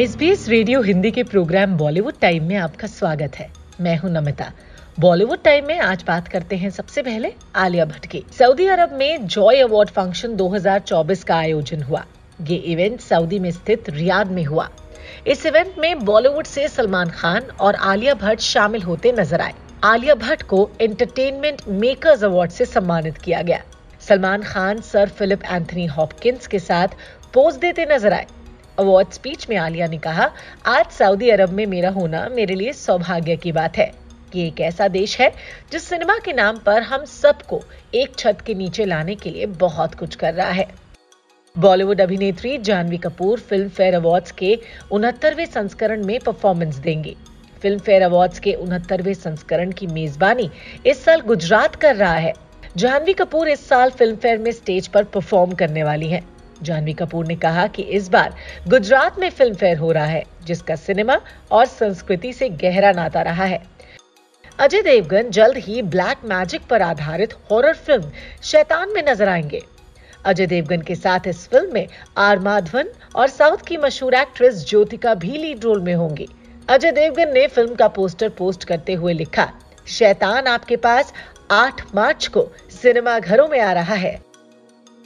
इस बीस रेडियो हिंदी के प्रोग्राम बॉलीवुड टाइम में आपका स्वागत है। मैं हूँ नमिता। बॉलीवुड टाइम में आज बात करते हैं सबसे पहले आलिया भट्ट की। सऊदी अरब में जॉय अवार्ड फ़ंक्शन 2024 का आयोजन हुआ। ये इवेंट सऊदी में स्थित रियाद में हुआ। इस इवेंट में बॉलीवुड से सलमान खान और आलिया भट्ट शामिल होते नज़र आए। आलिया भट्ट को एंटरटेनमेंट मेकर्स अवार्ड से सम्मानित किया गया। Salman Khan, sir Philip Anthony Hopkins के साथ पोज देते नज़र आए। अवार्ड स्पीच में आलिया ने कहा, आज सऊदी अरब में मेरा होना मेरे लिए सौभाग्य की बात है। ये एक ऐसा देश है, जिस सिनेमा के नाम पर हम सबको एक छत के नीचे लाने के लिए बहुत कुछ कर रहा है। बॉलीवुड अभिनेत्री Janhvi Kapoor Filmfare awards के उनहत्तरवें संस्करण में परफॉर्मेंस देंगी। फ़िल्म फेयर अवार्ड्स के उनहत्तरवें संस्करण की मेजबानी इस साल गुजरात कर रहा है। जानवी कपूर इस साल फ़िल्म फेयर में स्टेज पर परफॉर्म करने वाली हैं। जानवी कपूर ने कहा कि इस बार गुजरात में फ़िल्म फेयर हो रहा है, जिसका सिनेमा और संस्कृति से गहरा नाता रहा है। अजय देवगन जल्द ही ब्लैक मैजिक पर आधारित हॉरर फ़िल्म शैतान में नज़र आएँगे। अजय देवगन के साथ इस फ़िल्म में आर माधवन और साउथ की मशहूर एक्ट्रेस ज्योतिका भी लीड रोल में होंगी। अजय देवगन ने फ़िल्म का पोस्टर पोस्ट करते हुए लिखा, शैतान आपके पास 8 मार्च को सिनेमा घरों में आ रहा है।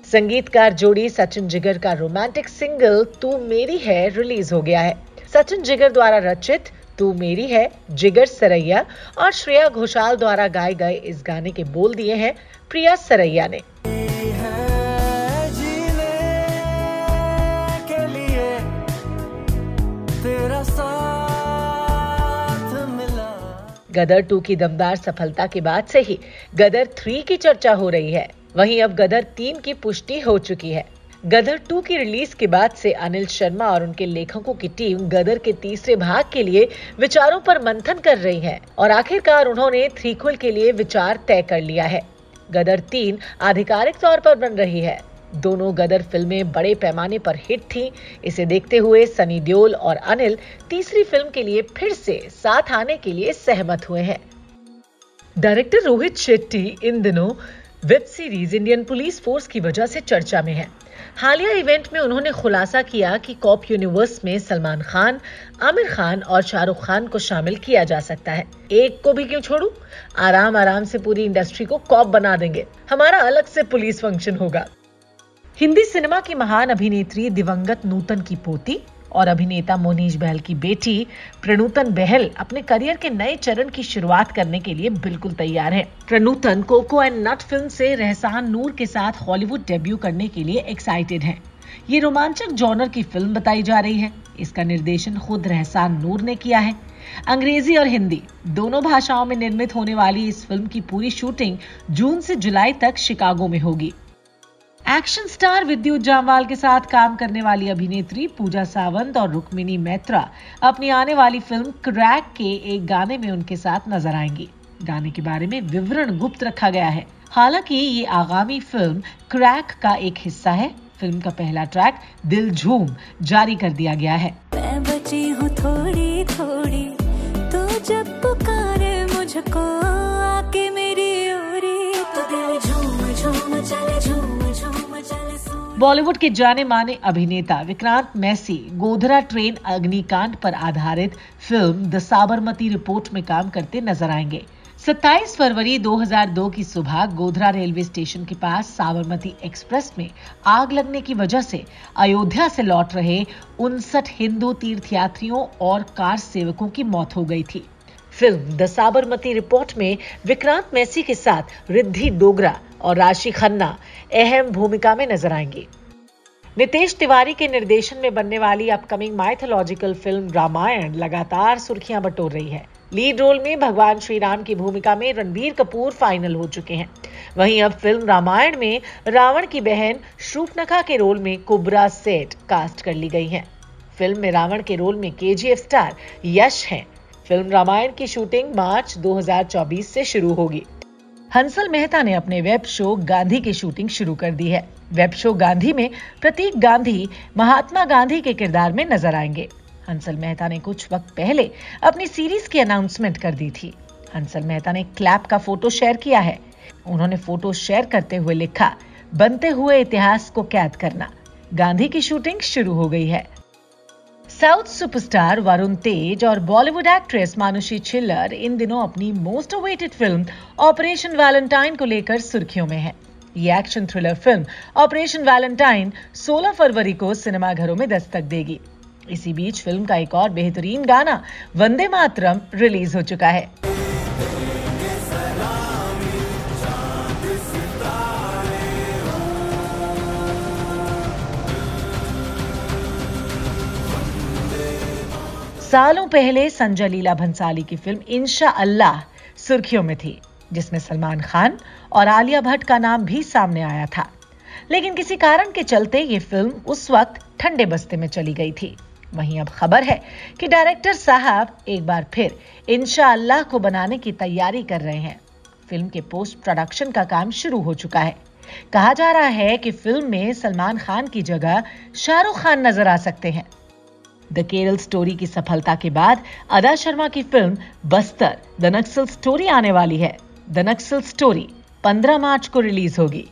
संगीतकार जोड़ी सचिन जिगर का रोमांटिक सिंगल तू मेरी है रिलीज़ हो गया है। सचिन जिगर द्वारा रचित तू मेरी है, जिगर सरैया और श्रेया घोषाल द्वारा गाए गए इस गाने के बोल दिए हैं प्रिया सरैया ने। गदर टू की दमदार सफलता के बाद से ही गदर थ्री की चर्चा हो रही है। वहीं अब गदर तीन की पुष्टि हो चुकी है। गदर टू की रिलीज़ के बाद से अनिल शर्मा और उनके लेखकों की टीम गदर के तीसरे भाग के लिए विचारों पर मंथन कर रही है और आखिरकार उन्होंने थ्रीक्वल के लिए विचार तय कर लिया है। गदर तीन आधिकारिक तौर पर बन रही है। दोनों गदर फ़िल्में बड़े पैमाने पर हिट थीं। इसे देखते हुए सनी देओल और अनिल तीसरी फ़िल्म के लिए फिर से साथ आने के लिए सहमत हुए हैं। डायरेक्टर रोहित शेट्टी इन दिनों web series Indian police force की वजह से चर्चा में है। हालिया इवेंट में उन्होंने खुलासा किया कि कॉप यूनिवर्स में सलमान खान, आमिर खान और शाहरुख खान को शामिल किया जा सकता है। एक को भी क्यों छोड़ू? आराम आराम से पूरी इंडस्ट्री को कॉप बना देंगे। हमारा अलग से पुलिस फ़ंक्शन होगा। हिंदी सिनेमा की महान अभिनेत्री दिवंगत नूतन की पोती और अभिनेता मोनीश बहल की बेटी प्रणूतन बहल अपने करियर के नए चरण की शुरुआत करने के लिए बिल्कुल तैयार है। Pranutan coco and nut film से रहसान नूर के साथ हॉलीवुड डेब्यू करने के लिए एक्साइटेड हैं। ये रोमांचक जॉनर की फ़िल्म बताई जा रही है। इसका निर्देशन खुद रहसान नूर ने किया है। अंग्रेज़ी और हिंदी दोनों भाषाओं में निर्मित होने वाली इस फ़िल्म की पूरी शूटिंग जून से जुलाई तक शिकागो में होगी। एक्शन स्टार विद्युत जामवाल के साथ काम करने वाली अभिनेत्री पूजा सावंत और रुक्मिनी मैत्रा अपनी आने वाली फ़िल्म क्रैक के एक गाने में उनके साथ नज़र आएँगी। गाने के बारे में विवरण गुप्त रखा गया है। हालाँकि ये आगामी फ़िल्म क्रैक का एक हिस्सा है। फ़िल्म का पहला ट्रैक, दिल झूम, जारी कर दिया गया है। मैं बची हूँ थोड़ी थोड़ी तो जब पुकारे मुझको बॉलीवुड के जाने माने अभिनेता विक्रांत मैसी गोधरा ट्रेन अग्निकांड पर आधारित फ़िल्म द साबरमती रिपोर्ट में काम करते नज़र आएँगे। 27 फरवरी 2002 की सुबह गोधरा रेलवे स्टेशन के पास साबरमती एक्सप्रेस में आग लगने की वजह से अयोध्या से लौट रहे उनसठ हिंदू तीर्थयात्रियों और कार सेवकों की मौत हो गई थी। फ़िल्म द साबरमती रिपोर्ट में विक्रांत मैसी के साथ रिद्धि डोगरा और राशि खन्ना अहम भूमिका में नज़र आएँगी। नितेश तिवारी के निर्देशन में बनने वाली अपकमिंग माइथोलॉजिकल फ़िल्म रामायण लगातार सुर्खियाँ बटोर रही है। लीड रोल में भगवान श्री राम की भूमिका में रणबीर कपूर फाइनल हो चुके हैं। वहीं अब फ़िल्म रामायण में रावण की बहन शूपनखा के रोल में कुबरा सेठ कास्ट कर ली गई है। फ़िल्म में रावण के रोल में केजीएफ स्टार यश हैं। फ़िल्म रामायण की शूटिंग मार्च 2024 से शुरू होगी। हंसल मेहता ने अपने वेब शो गांधी की शूटिंग शुरू कर दी है। वेब शो गांधी में प्रतीक गांधी, महात्मा गांधी के किरदार में नज़र आएँगे। हंसल मेहता ने कुछ वक्त पहले अपनी सीरीज़ की अनाउंसमेंट कर दी थी। हंसल मेहता ने क्लैप का फ़ोटो शेयर किया है। उन्होंने फ़ोटो शेयर करते हुए लिखा, बनते हुए इतिहास को कैद करना। गांधी की शूटिंग शुरू हो गई है। साउथ सुपरस्टार वरुण तेज और बॉलीवुड एक्ट्रेस मानुषी छिल्लर इन दिनों अपनी most awaited film operation Valentine को लेकर सुर्खियों में है। ये action thriller film operation Valentine 16 फरवरी को सिनेमाघरों में दस्तक देगी। इसी बीच फ़िल्म का एक और बेहतरीन गाना वंदे मातरम रिलीज़ हो चुका है। सालों पहले संजय लीला भंसाली की फ़िल्म इंशा अल्लाह सुर्खियों में थी, जिसमें सलमान खान और आलिया भट्ट का नाम भी सामने आया था। लेकिन किसी कारण के चलते ये फ़िल्म उस वक्त ठंडे बस्ते में चली गई थी। वहीं अब खबर है कि डायरेक्टर साहब एक बार फिर इंशा अल्लाह को बनाने की तैयारी कर रहे हैं। फ़िल्म के पोस्ट प्रोडक्शन का काम शुरू हो चुका है। कहा जा रहा है कि फ़िल्म में सलमान खान की जगह शाहरुख खान नज़र आ सकते हैं। द केरल स्टोरी की सफलता के बाद अदा शर्मा की film Bastar the Naxal story आने वाली है। द नक्सल स्टोरी 15 मार्च को रिलीज़ होगी।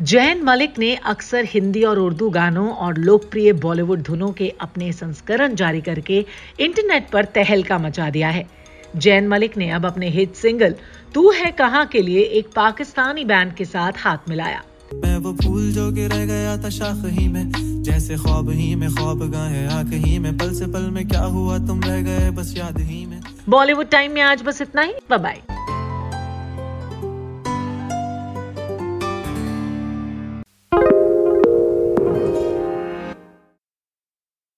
जैन मलिक ने अक्सर हिंदी और उर्दू गानों और लोकप्रिय बॉलीवुड धुनों के अपने संस्करण जारी करके इंटरनेट पर तहलका मचा दिया है। जैन मलिक ने अब अपने हिट सिंगल तू है कहाँ के लिए एक पाकिस्तानी बैंड के साथ हाथ मिलाया। मैं वो फूल जो कि रह गया था शाख ही में। जैसे ख्वाब ही में ख्वाब गाहे आँख ही में। पल से पल में क्या हुआ, तुम रह गए बस याद ही में। बॉलीवुड टाइम में आज बस इतना ही। बाय